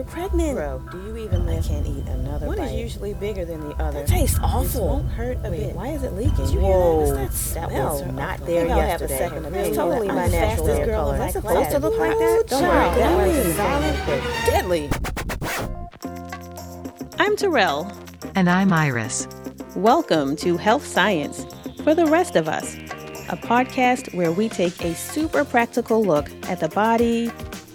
We're pregnant. Bro, do you even live? I can't eat another One bite. is usually bigger than the other. That tastes This awful. won't hurt a Wait, bit. why is it leaking? Did you Whoa, hear that? What's that that was smell? not I there think I'll have a yesterday. second That's totally I'm my natural fastest hair girl color. in my It's supposed to look like Ooh, that. Don't worry, child, that that was was solid, deadly. I'm Terrell. And I'm Iris. Welcome to Health Science for the Rest of Us, a podcast where we take a super practical look at the body,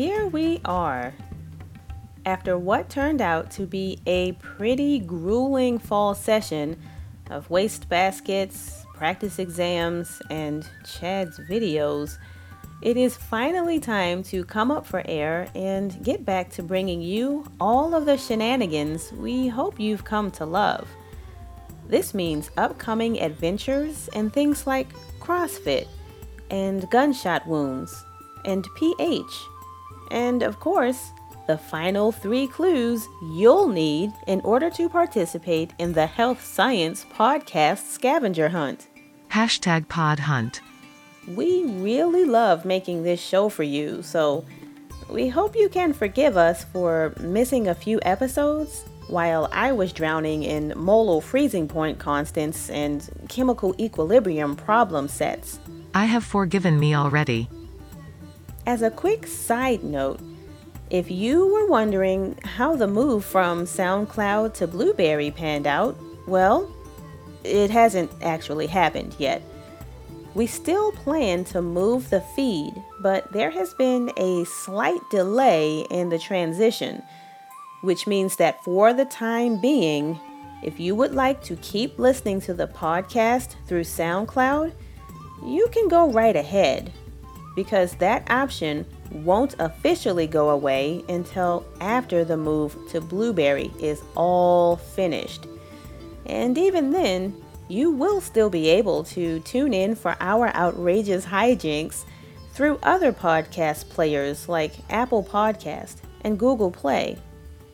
here we are. After what turned out to be a pretty grueling fall session of waste baskets, practice exams, and Chad's videos, it is finally time to come up for air and get back to bringing you all of the shenanigans we hope you've come to love. This means upcoming adventures and things like CrossFit and gunshot wounds and pH. And of course, the final three clues you'll need in order to participate in the Health Science Podcast Scavenger Hunt. Hashtag pod hunt. We really love making this show for you, so we hope you can forgive us for missing a few episodes while I was drowning in molal freezing point constants and chemical equilibrium problem sets. I have forgiven me already. As a quick side note, if you were wondering how the move from SoundCloud to Blubrry panned out, well, it hasn't actually happened yet. We still plan to move the feed, but there has been a slight delay in the transition, which means that for the time being, if you would like to keep listening to the podcast through SoundCloud, you can go right ahead because that option won't officially go away until after the move to Blubrry is all finished. And even then, you will still be able to tune in for our outrageous hijinks through other podcast players like Apple Podcast and Google Play.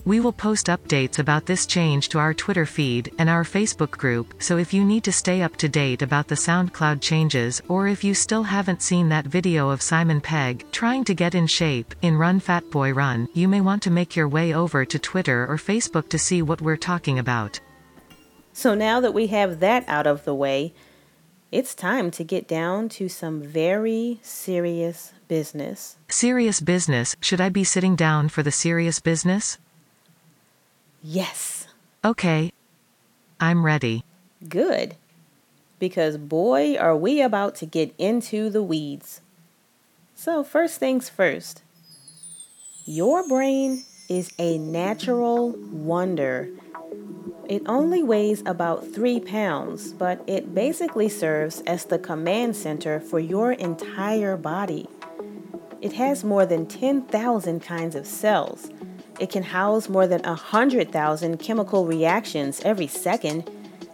We will post updates about this change to our Twitter feed and our Facebook group, so if you need to stay up to date about the SoundCloud changes, or if you still haven't seen that video of Simon Pegg trying to get in shape in Run Fat Boy Run, you may want to make your way over to Twitter or Facebook to see what we're talking about. So now that we have that out of the way, it's time to get down to some very serious business. Serious business, should I be sitting down for the serious business? Yes, Okay. I'm ready. good. Because boy, are we about to get into the weeds. So, first things first, your brain is a natural wonder. It only weighs about three pounds, but it basically serves as the command center for your entire body. It has more than 10,000 kinds of cells. It can house more than 100,000 chemical reactions every second,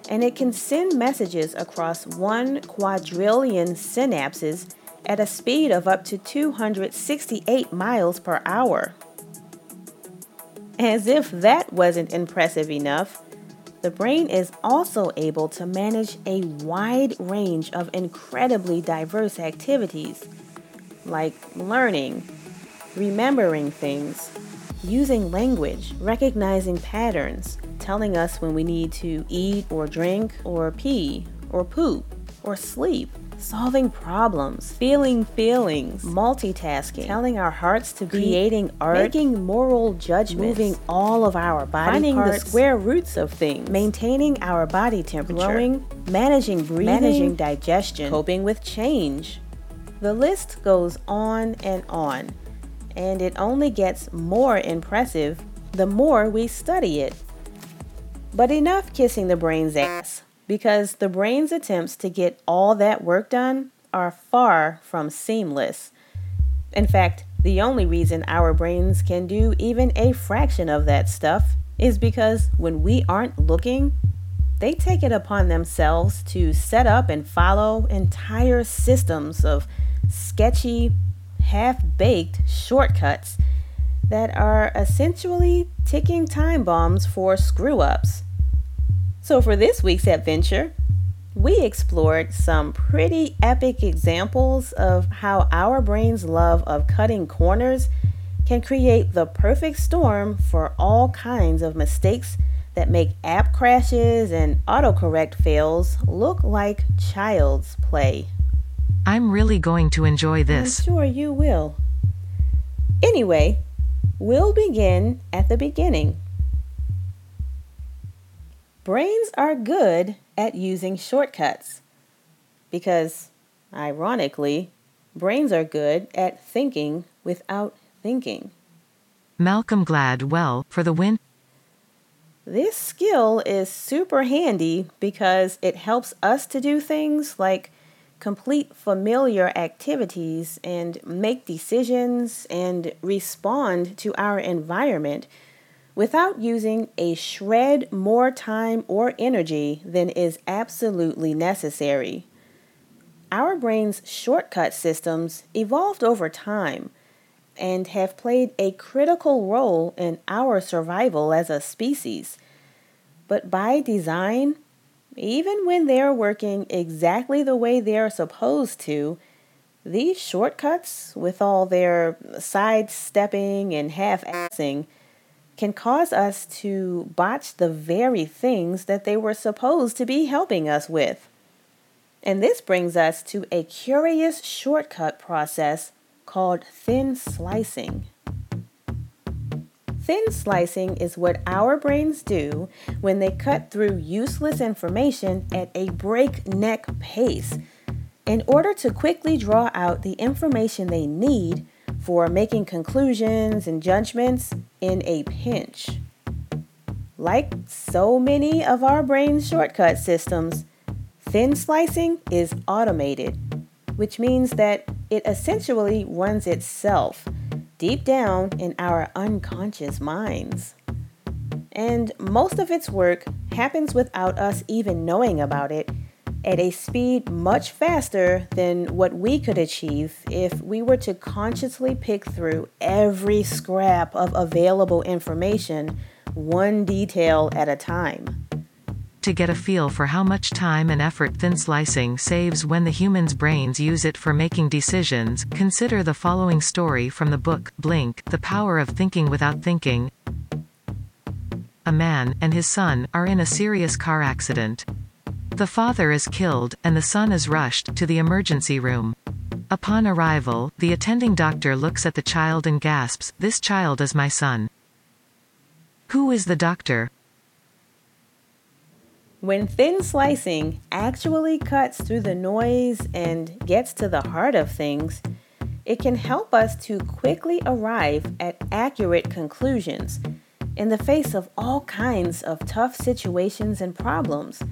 and it can send messages across one quadrillion synapses at a speed of up to 268 miles per hour. As if that wasn't impressive enough, the brain is also able to manage a wide range of incredibly diverse activities, like learning, remembering things, using language, recognizing patterns, telling us when we need to eat or drink or pee or poop or sleep, solving problems, feeling feelings, multitasking, telling our hearts to creating art, making moral judgments, moving all of our body finding parts, the square roots of things, maintaining our body temperature, growing, managing breathing, managing digestion, coping with change. The list goes on and on, and it only gets more impressive the more we study it. But enough kissing the brain's ass, because the brain's attempts to get all that work done are far from seamless. In fact, The only reason our brains can do even a fraction of that stuff is because when we aren't looking, they take it upon themselves to set up and follow entire systems of sketchy, half baked shortcuts that are essentially ticking time bombs for screw ups. So, for this week's adventure, we explored some pretty epic examples of how our brain's love of cutting corners can create the perfect storm for all kinds of mistakes that make app crashes and autocorrect fails look like child's play. I'm really going to enjoy this. I'm sure you will. Anyway, we'll begin at the beginning. Brains are good at using shortcuts because, ironically, brains are good at thinking without thinking. Malcolm Gladwell for the win. This skill is super handy because it helps us to do things like complete familiar activities and make decisions and respond to our environment without using a shred more time or energy than is absolutely necessary. Our brain's shortcut systems evolved over time and have played a critical role in our survival as a species. But by design, even when they're working exactly the way they're supposed to, these shortcuts, with all their sidestepping and half assing, can cause us to botch the very things that they were supposed to be helping us with. And this brings us to a curious shortcut process called thin slicing. Thin slicing is what our brains do when they cut through useless information at a breakneck pace in order to quickly draw out the information they need for making conclusions and judgments in a pinch. Like so many of our brain's shortcut systems, thin slicing is automated, which means that it essentially runs itself deep down in our unconscious minds. And most of its work happens without us even knowing about it at a speed much faster than what we could achieve if we were to consciously pick through every scrap of available information, one detail at a time. To get a feel for how much time and effort thin slicing saves when the human's brains use it for making decisions, consider the following story from the book, Blink, The Power of Thinking Without Thinking. A man and his son are in a serious car accident. The father is killed, and the son is rushed to the emergency room. Upon arrival, the attending doctor looks at the child and gasps, This child is my son. Who is the doctor? When thin slicing actually cuts through the noise and gets to the heart of things, it can help us to quickly arrive at accurate conclusions in the face of all kinds of tough situations and problems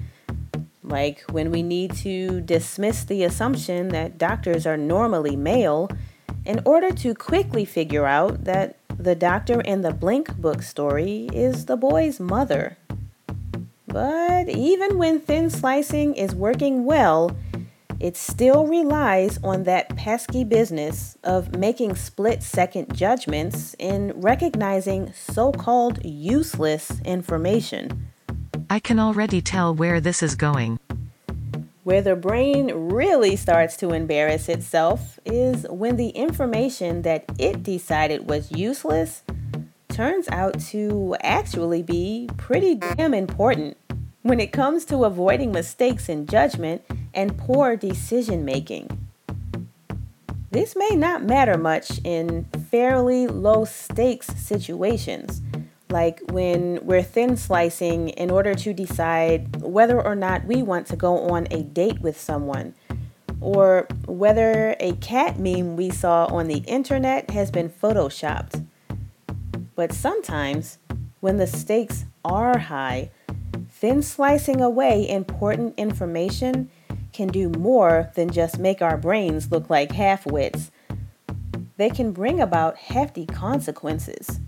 like when we need to dismiss the assumption that doctors are normally male in order to quickly figure out that the doctor in the Blink book story is the boy's mother. But even when thin slicing is working well, it still relies on that pesky business of making split second judgments in recognizing so called useless information. I can already tell where this is going. Where the brain really starts to embarrass itself is when the information that it decided was useless turns out to actually be pretty damn important when it comes to avoiding mistakes in judgment and poor decision making. This may not matter much in fairly low stakes situations like when we're thin slicing in order to decide whether or not we want to go on a date with someone, or whether a cat meme we saw on the internet has been photoshopped. But sometimes, when the stakes are high, thin slicing away important information can do more than just make our brains look like half wits they can bring about hefty consequences.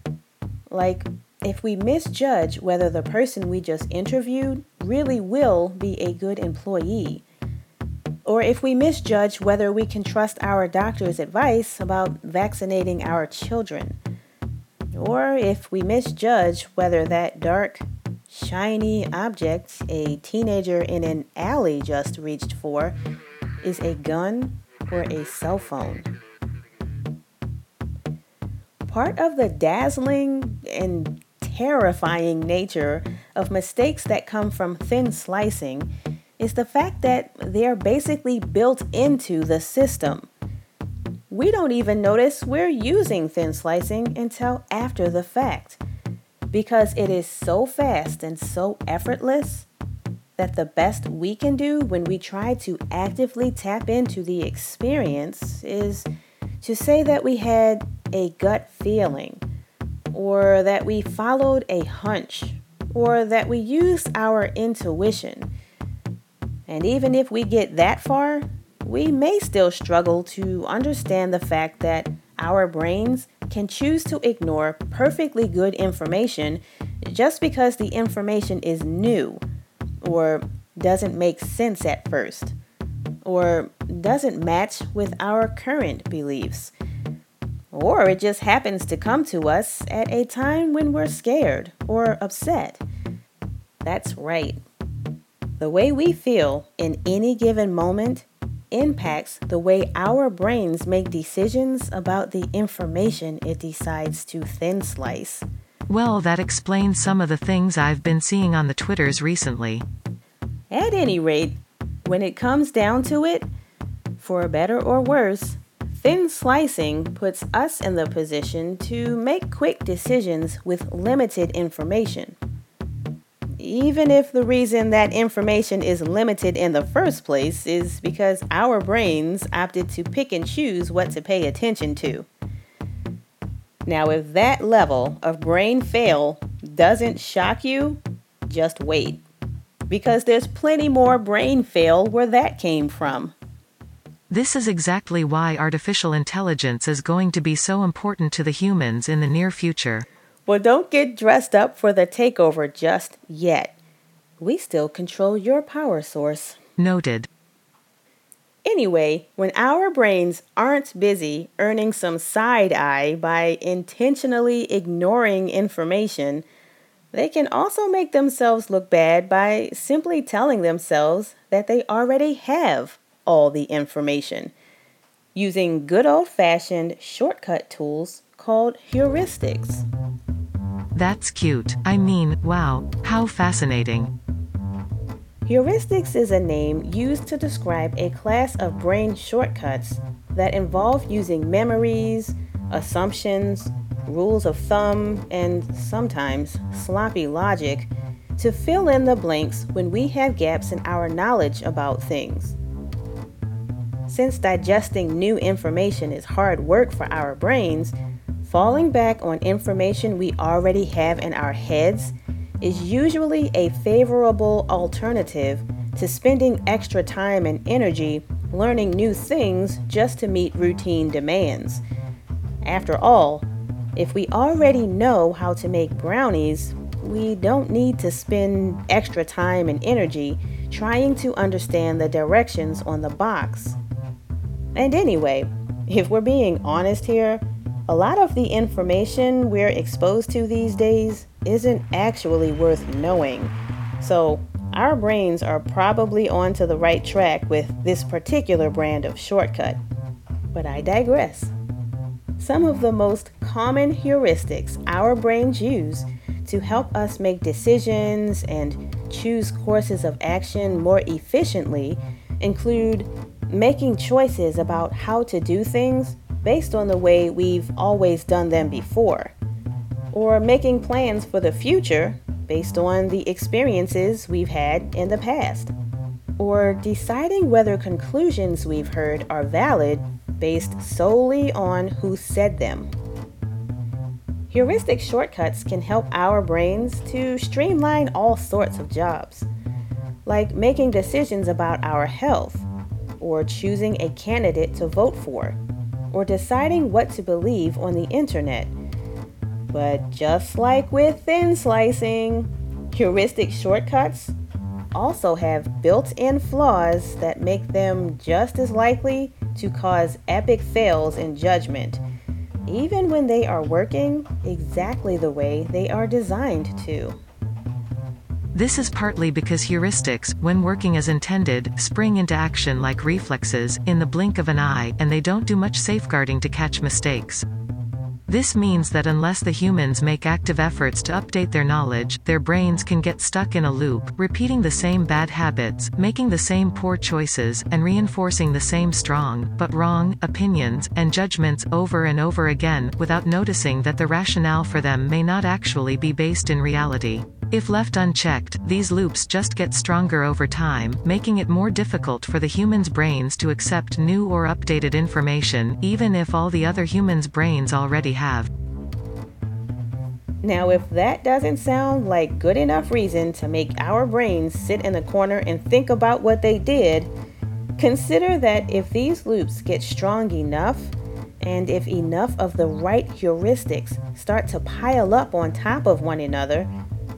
Like, if we misjudge whether the person we just interviewed really will be a good employee, or if we misjudge whether we can trust our doctor's advice about vaccinating our children, or if we misjudge whether that dark, shiny object a teenager in an alley just reached for is a gun or a cell phone. Part of the dazzling and terrifying nature of mistakes that come from thin slicing is the fact that they're basically built into the system. We don't even notice we're using thin slicing until after the fact because it is so fast and so effortless that the best we can do when we try to actively tap into the experience is to say that we had a gut feeling, or that we followed a hunch, or that we used our intuition. And even if we get that far, we may still struggle to understand the fact that our brains can choose to ignore perfectly good information just because the information is new, or doesn't make sense at first, or doesn't match with our current beliefs. Or it just happens to come to us at a time when we're scared or upset. That's right. The way we feel in any given moment impacts the way our brains make decisions about the information it decides to thin slice. Well, that explains some of the things I've been seeing on the Twitters recently. At any rate, when it comes down to it, for better or worse, thin slicing puts us in the position to make quick decisions with limited information even if the reason that information is limited in the first place is because our brains opted to pick and choose what to pay attention to. Now, if that level of brain fail doesn't shock you, just wait. Because there's plenty more brain fail where that came from. This is exactly why artificial intelligence is going to be so important to the humans in the near future. Well, don't get dressed up for the takeover just yet. We still control your power source. Noted. Anyway, when our brains aren't busy earning some side eye by intentionally ignoring information, they can also make themselves look bad by simply telling themselves that they already have all the information using good old fashioned shortcut tools called heuristics. That's cute. I mean, wow, how fascinating. Heuristics is a name used to describe a class of brain shortcuts that involve using memories, assumptions, rules of thumb, and sometimes sloppy logic to fill in the blanks when we have gaps in our knowledge about things. Since digesting new information is hard work for our brains, falling back on information we already have in our heads is usually a favorable alternative to spending extra time and energy learning new things just to meet routine demands. After all, if we already know how to make brownies, we don't need to spend extra time and energy trying to understand the directions on the box. And anyway, if we're being honest here, a lot of the information we're exposed to these days isn't actually worth knowing. So, our brains are probably onto the right track with this particular brand of shortcut. But I digress. Some of the most common heuristics our brains use to help us make decisions and choose courses of action more efficiently include making choices about how to do things based on the way we've always done them before, or making plans for the future based on the experiences we've had in the past, or deciding whether conclusions we've heard are valid based solely on who said them. Heuristic shortcuts can help our brains to streamline all sorts of jobs, like making decisions about our health or choosing a candidate to vote for or deciding what to believe on the internet. But just like with thin slicing, heuristic shortcuts also have built in flaws that make them just as likely to cause epic fails in judgment, even when they are working exactly the way they are designed to. This is partly because heuristics, when working as intended, spring into action like reflexes, in the blink of an eye, and they don't do much safeguarding to catch mistakes. This means that unless the humans make active efforts to update their knowledge, their brains can get stuck in a loop, repeating the same bad habits, making the same poor choices, and reinforcing the same strong, but wrong, opinions, and judgments over and over again, without noticing that the rationale for them may not actually be based in reality. If left unchecked, these loops just get stronger over time, making it more difficult for the human's brains to accept new or updated information, even if all the other humans' brains already have. Now, if that doesn't sound like good enough reason to make our brains sit in a corner and think about what they did, consider that if these loops get strong enough, and if enough of the right heuristics start to pile up on top of one another,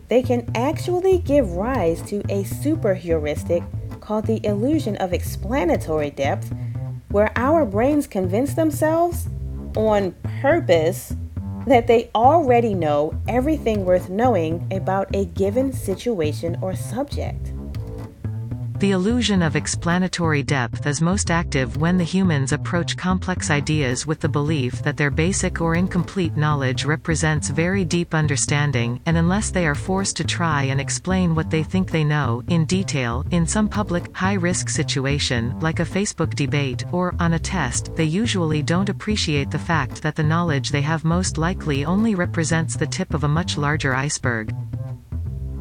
they can actually give rise to a super heuristic called the illusion of explanatory depth, where our brains convince themselves on purpose that they already know everything worth knowing about a given situation or subject. The illusion of explanatory depth is most active when the humans approach complex ideas with the belief that their basic or incomplete knowledge represents very deep understanding, and unless they are forced to try and explain what they think they know, in detail, in some public, high-risk situation, like a Facebook debate, or, on a test, they usually don't appreciate the fact that the knowledge they have most likely only represents the tip of a much larger iceberg.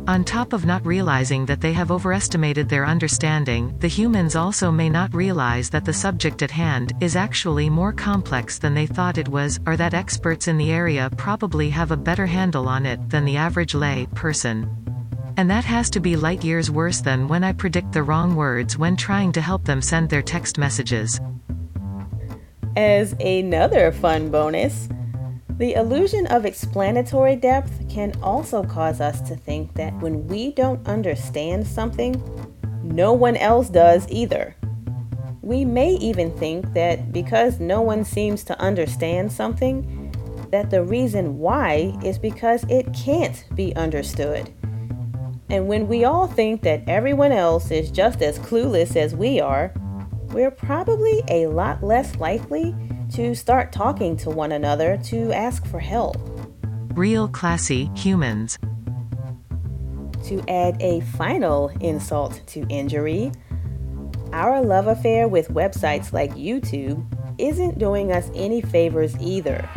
On top of not realizing that they have overestimated their understanding, the humans also may not realize that the subject at hand is actually more complex than they thought it was, or that experts in the area probably have a better handle on it than the average lay person. And that has to be light years worse than when I predict the wrong words when trying to help them send their text messages. As another fun bonus, the illusion of explanatory depth can also cause us to think that when we don't understand something, no one else does either. We may even think that because no one seems to understand something, that the reason why is because it can't be understood. And when we all think that everyone else is just as clueless as we are, we're probably a lot less likely to start talking to one another to ask for help. Real classy humans. To add a final insult to injury, our love affair with websites like YouTube isn't doing us any favors either.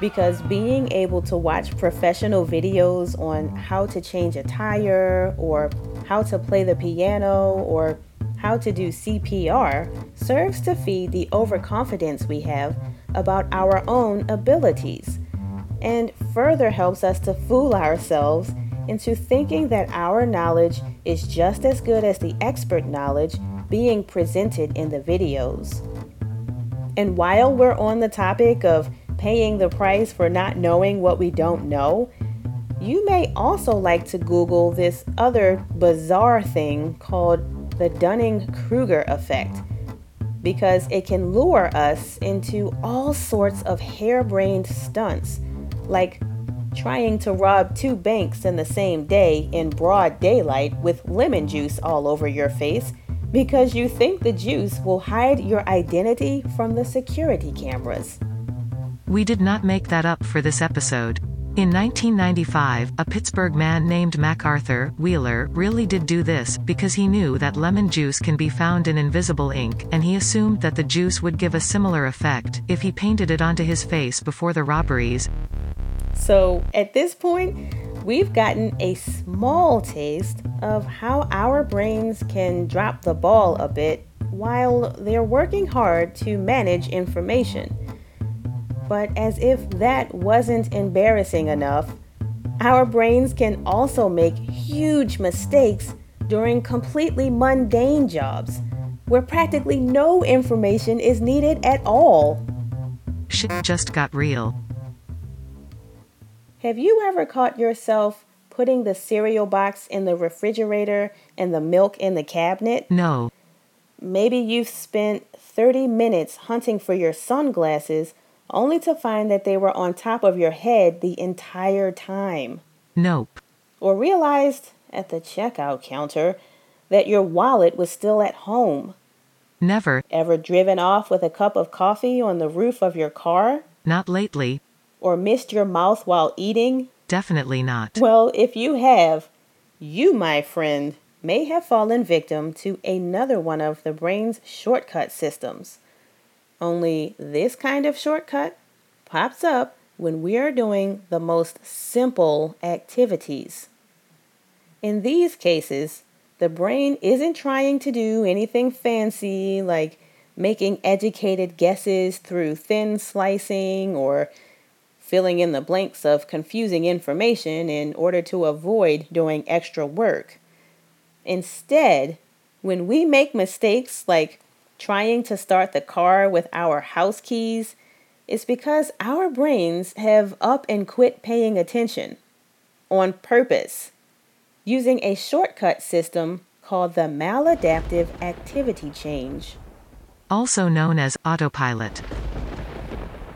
Because being able to watch professional videos on how to change a tire, or how to play the piano, or how to do CPR serves to feed the overconfidence we have about our own abilities and further helps us to fool ourselves into thinking that our knowledge is just as good as the expert knowledge being presented in the videos. And while we're on the topic of paying the price for not knowing what we don't know, you may also like to Google this other bizarre thing called the Dunning Kruger effect because it can lure us into all sorts of harebrained stunts, like trying to rob two banks in the same day in broad daylight with lemon juice all over your face because you think the juice will hide your identity from the security cameras. We did not make that up for this episode. In 1995, a Pittsburgh man named McArthur Wheeler really did do this, because he knew that lemon juice can be found in invisible ink, and he assumed that the juice would give a similar effect, if he painted it onto his face before the robberies. So, at this point, we've gotten a small taste of how our brains can drop the ball a bit while they're working hard to manage information. But as if that wasn't embarrassing enough, our brains can also make huge mistakes during completely mundane jobs where practically no information is needed at all. shit just got real. Have you ever caught yourself putting the cereal box in the refrigerator and the milk in the cabinet? No. Maybe you've spent 30 minutes hunting for your sunglasses only to find that they were on top of your head the entire time. Nope. Or realized at the checkout counter that your wallet was still at home. Never. Ever driven off with a cup of coffee on the roof of your car? Not lately. Or missed your mouth while eating? Definitely not. Well, if you have, you, my friend, may have fallen victim to another one of the brain's shortcut systems. Only this kind of shortcut pops up when we are doing the most simple activities. In these cases, the brain isn't trying to do anything fancy like making educated guesses through thin slicing or filling in the blanks of confusing information in order to avoid doing extra work. Instead, when we make mistakes like trying to start the car with our house keys, is because our brains have up and quit paying attention on purpose using a shortcut system called the maladaptive activity change, also known as autopilot.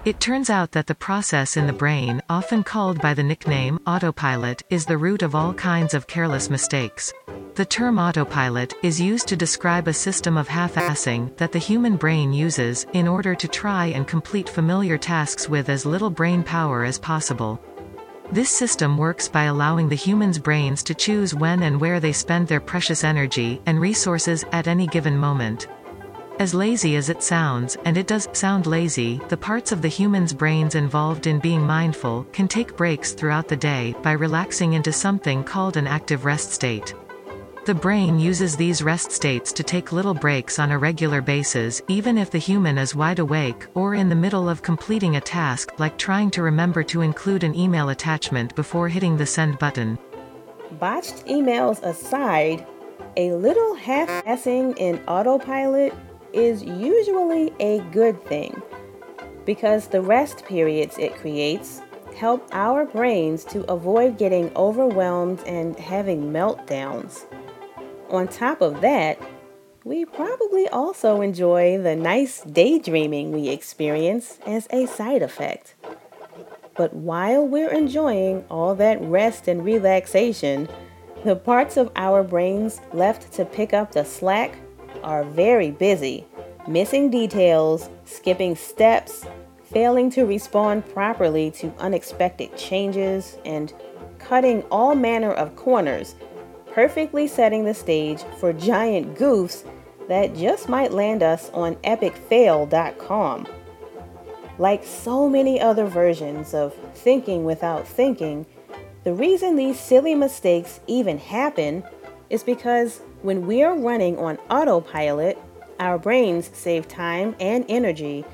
It turns out that the process in the brain, often called by the nickname autopilot, is the root of all kinds of careless mistakes. The term autopilot is used to describe a system of half-assing that the human brain uses in order to try and complete familiar tasks with as little brain power as possible. This system works by allowing the human's brains to choose when and where they spend their precious energy and resources at any given moment. As lazy as it sounds, and it does sound lazy, the parts of the human's brains involved in being mindful can take breaks throughout the day by relaxing into something called an active rest state. The brain uses these rest states to take little breaks on a regular basis even if the human is wide awake or in the middle of completing a task like trying to remember to include an email attachment before hitting the send button. Botched emails aside, a little half-assing in autopilot is usually a good thing because the rest periods it creates help our brains to avoid getting overwhelmed and having meltdowns. On top of that, we probably also enjoy the nice daydreaming we experience as a side effect. But while we're enjoying all that rest and relaxation, the parts of our brains left to pick up the slack are very busy, missing details, skipping steps, failing to respond properly to unexpected changes, and cutting all manner of corners, perfectly setting the stage for giant goofs that just might land us on epicfail.com. Like so many other versions of thinking without thinking, the reason these silly mistakes even happen is because when we are running on autopilot, our brains save time and energy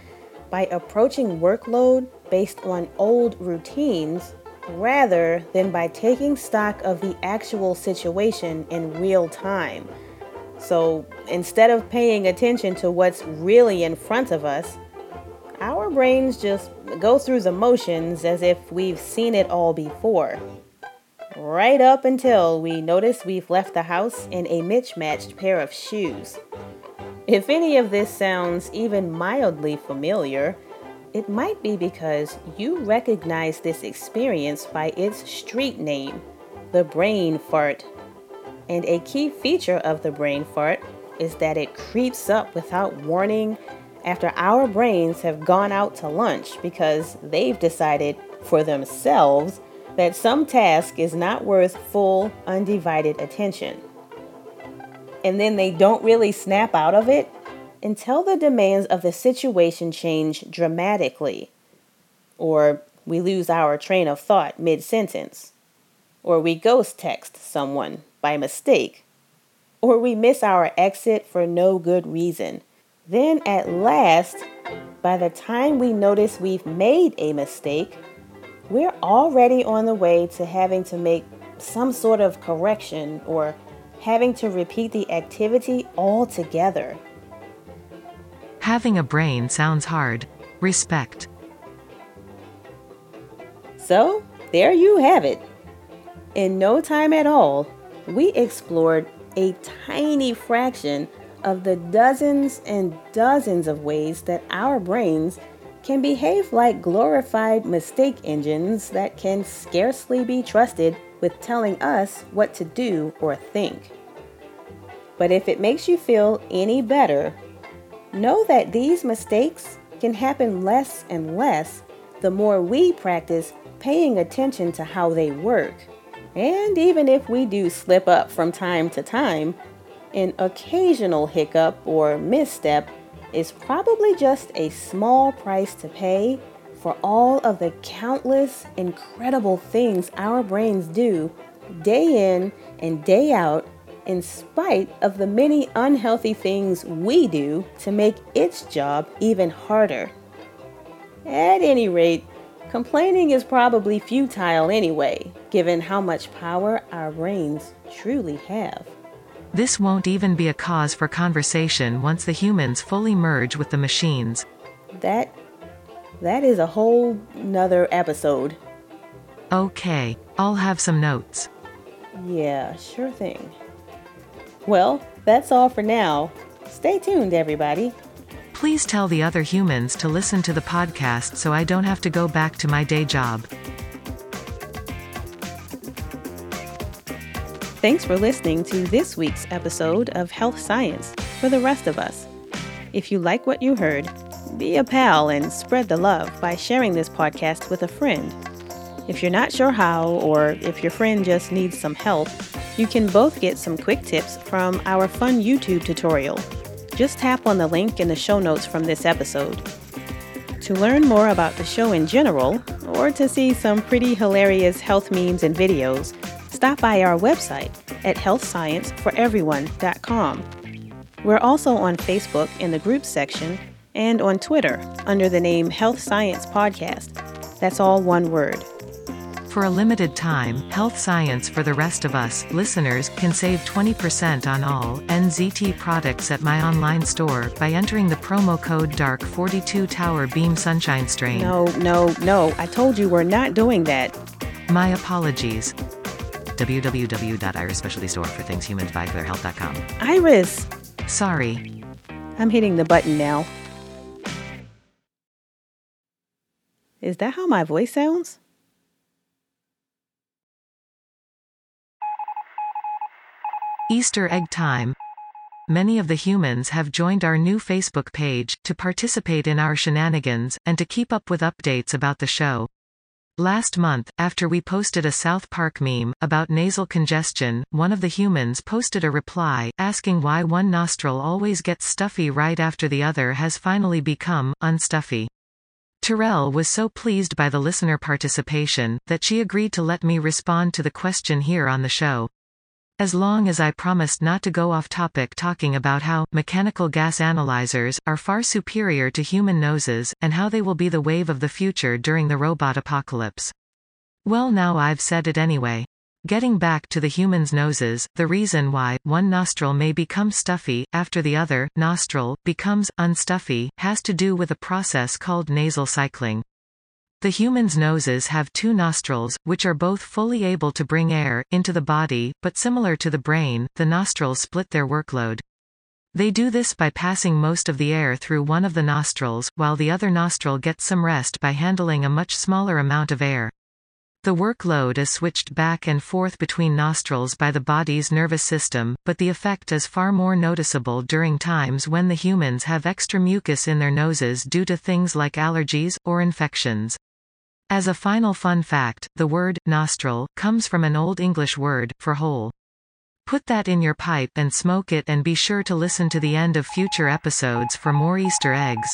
by approaching workload based on old routines rather than by taking stock of the actual situation in real time. So instead of paying attention to what's really in front of us, our brains just go through the motions as if we've seen it all before right up until we notice we've left the house in a mismatched pair of shoes. If any of this sounds even mildly familiar, it might be because you recognize this experience by its street name, the brain fart. And a key feature of the brain fart is that it creeps up without warning after our brains have gone out to lunch because they've decided for themselves that some task is not worth full, undivided attention. And then they don't really snap out of it until the demands of the situation change dramatically, or we lose our train of thought mid sentence, or we ghost text someone by mistake, or we miss our exit for no good reason. Then at last, by the time we notice we've made a mistake, we're already on the way to having to make some sort of correction or having to repeat the activity altogether. Having a brain sounds hard. Respect. So, there you have it. In no time at all, we explored a tiny fraction of the dozens and dozens of ways that our brains can behave like glorified mistake engines that can scarcely be trusted with telling us what to do or think. But if it makes you feel any better, know that these mistakes can happen less and less the more we practice paying attention to how they work. And even if we do slip up from time to time, an occasional hiccup or misstep is probably just a small price to pay for all of the countless incredible things our brains do day in and day out, in spite of the many unhealthy things we do to make its job even harder. At any rate, complaining is probably futile anyway, given how much power our brains truly have. This won't even be a cause for conversation once the humans fully merge with the machines. That that is a whole nother episode. Okay, I'll have some notes. Yeah, sure thing. Well, that's all for now. Stay tuned, everybody. Please tell the other humans to listen to the podcast so I don't have to go back to my day job. Thanks for listening to this week's episode of Health Science for the rest of us. If you like what you heard, be a pal and spread the love by sharing this podcast with a friend. If you're not sure how, or if your friend just needs some help, you can both get some quick tips from our fun YouTube tutorial. Just tap on the link in the show notes from this episode. To learn more about the show in general, or to see some pretty hilarious health memes and videos, stop by our website at healthscienceforeveryone.com. We're also on Facebook in the group section and on Twitter under the name Health Science Podcast. That's all one word. For a limited time, Health Science for the rest of us listeners can save 20% on all NZT products at my online store by entering the promo code DARK42 Tower Beam Sunshine Strain. No, no, no. I told you we're not doing that. My apologies. www.iris for things humans buy for their health.com. Iris, Sorry. I'm hitting the button now. Is that how my voice sounds? Easter egg time. Many of the humans have joined our new Facebook page to participate in our shenanigans and to keep up with updates about the show. Last month, after we posted a South Park meme about nasal congestion, one of the humans posted a reply asking why one nostril always gets stuffy right after the other has finally become unstuffy. Terrell was so pleased by the listener participation that she agreed to let me respond to the question here on the show. As long as I promised not to go off topic talking about how mechanical gas analyzers are far superior to human noses and how they will be the wave of the future during the robot apocalypse. Well, now I've said it anyway. Getting back to the human's noses, the reason why one nostril may become stuffy after the other nostril becomes unstuffy has to do with a process called nasal cycling. The human's noses have two nostrils, which are both fully able to bring air into the body, but similar to the brain, the nostrils split their workload. They do this by passing most of the air through one of the nostrils, while the other nostril gets some rest by handling a much smaller amount of air. The workload is switched back and forth between nostrils by the body's nervous system, but the effect is far more noticeable during times when the humans have extra mucus in their noses due to things like allergies or infections. As a final fun fact, the word nostril comes from an Old English word for hole. Put that in your pipe and smoke it and be sure to listen to the end of future episodes for more Easter eggs.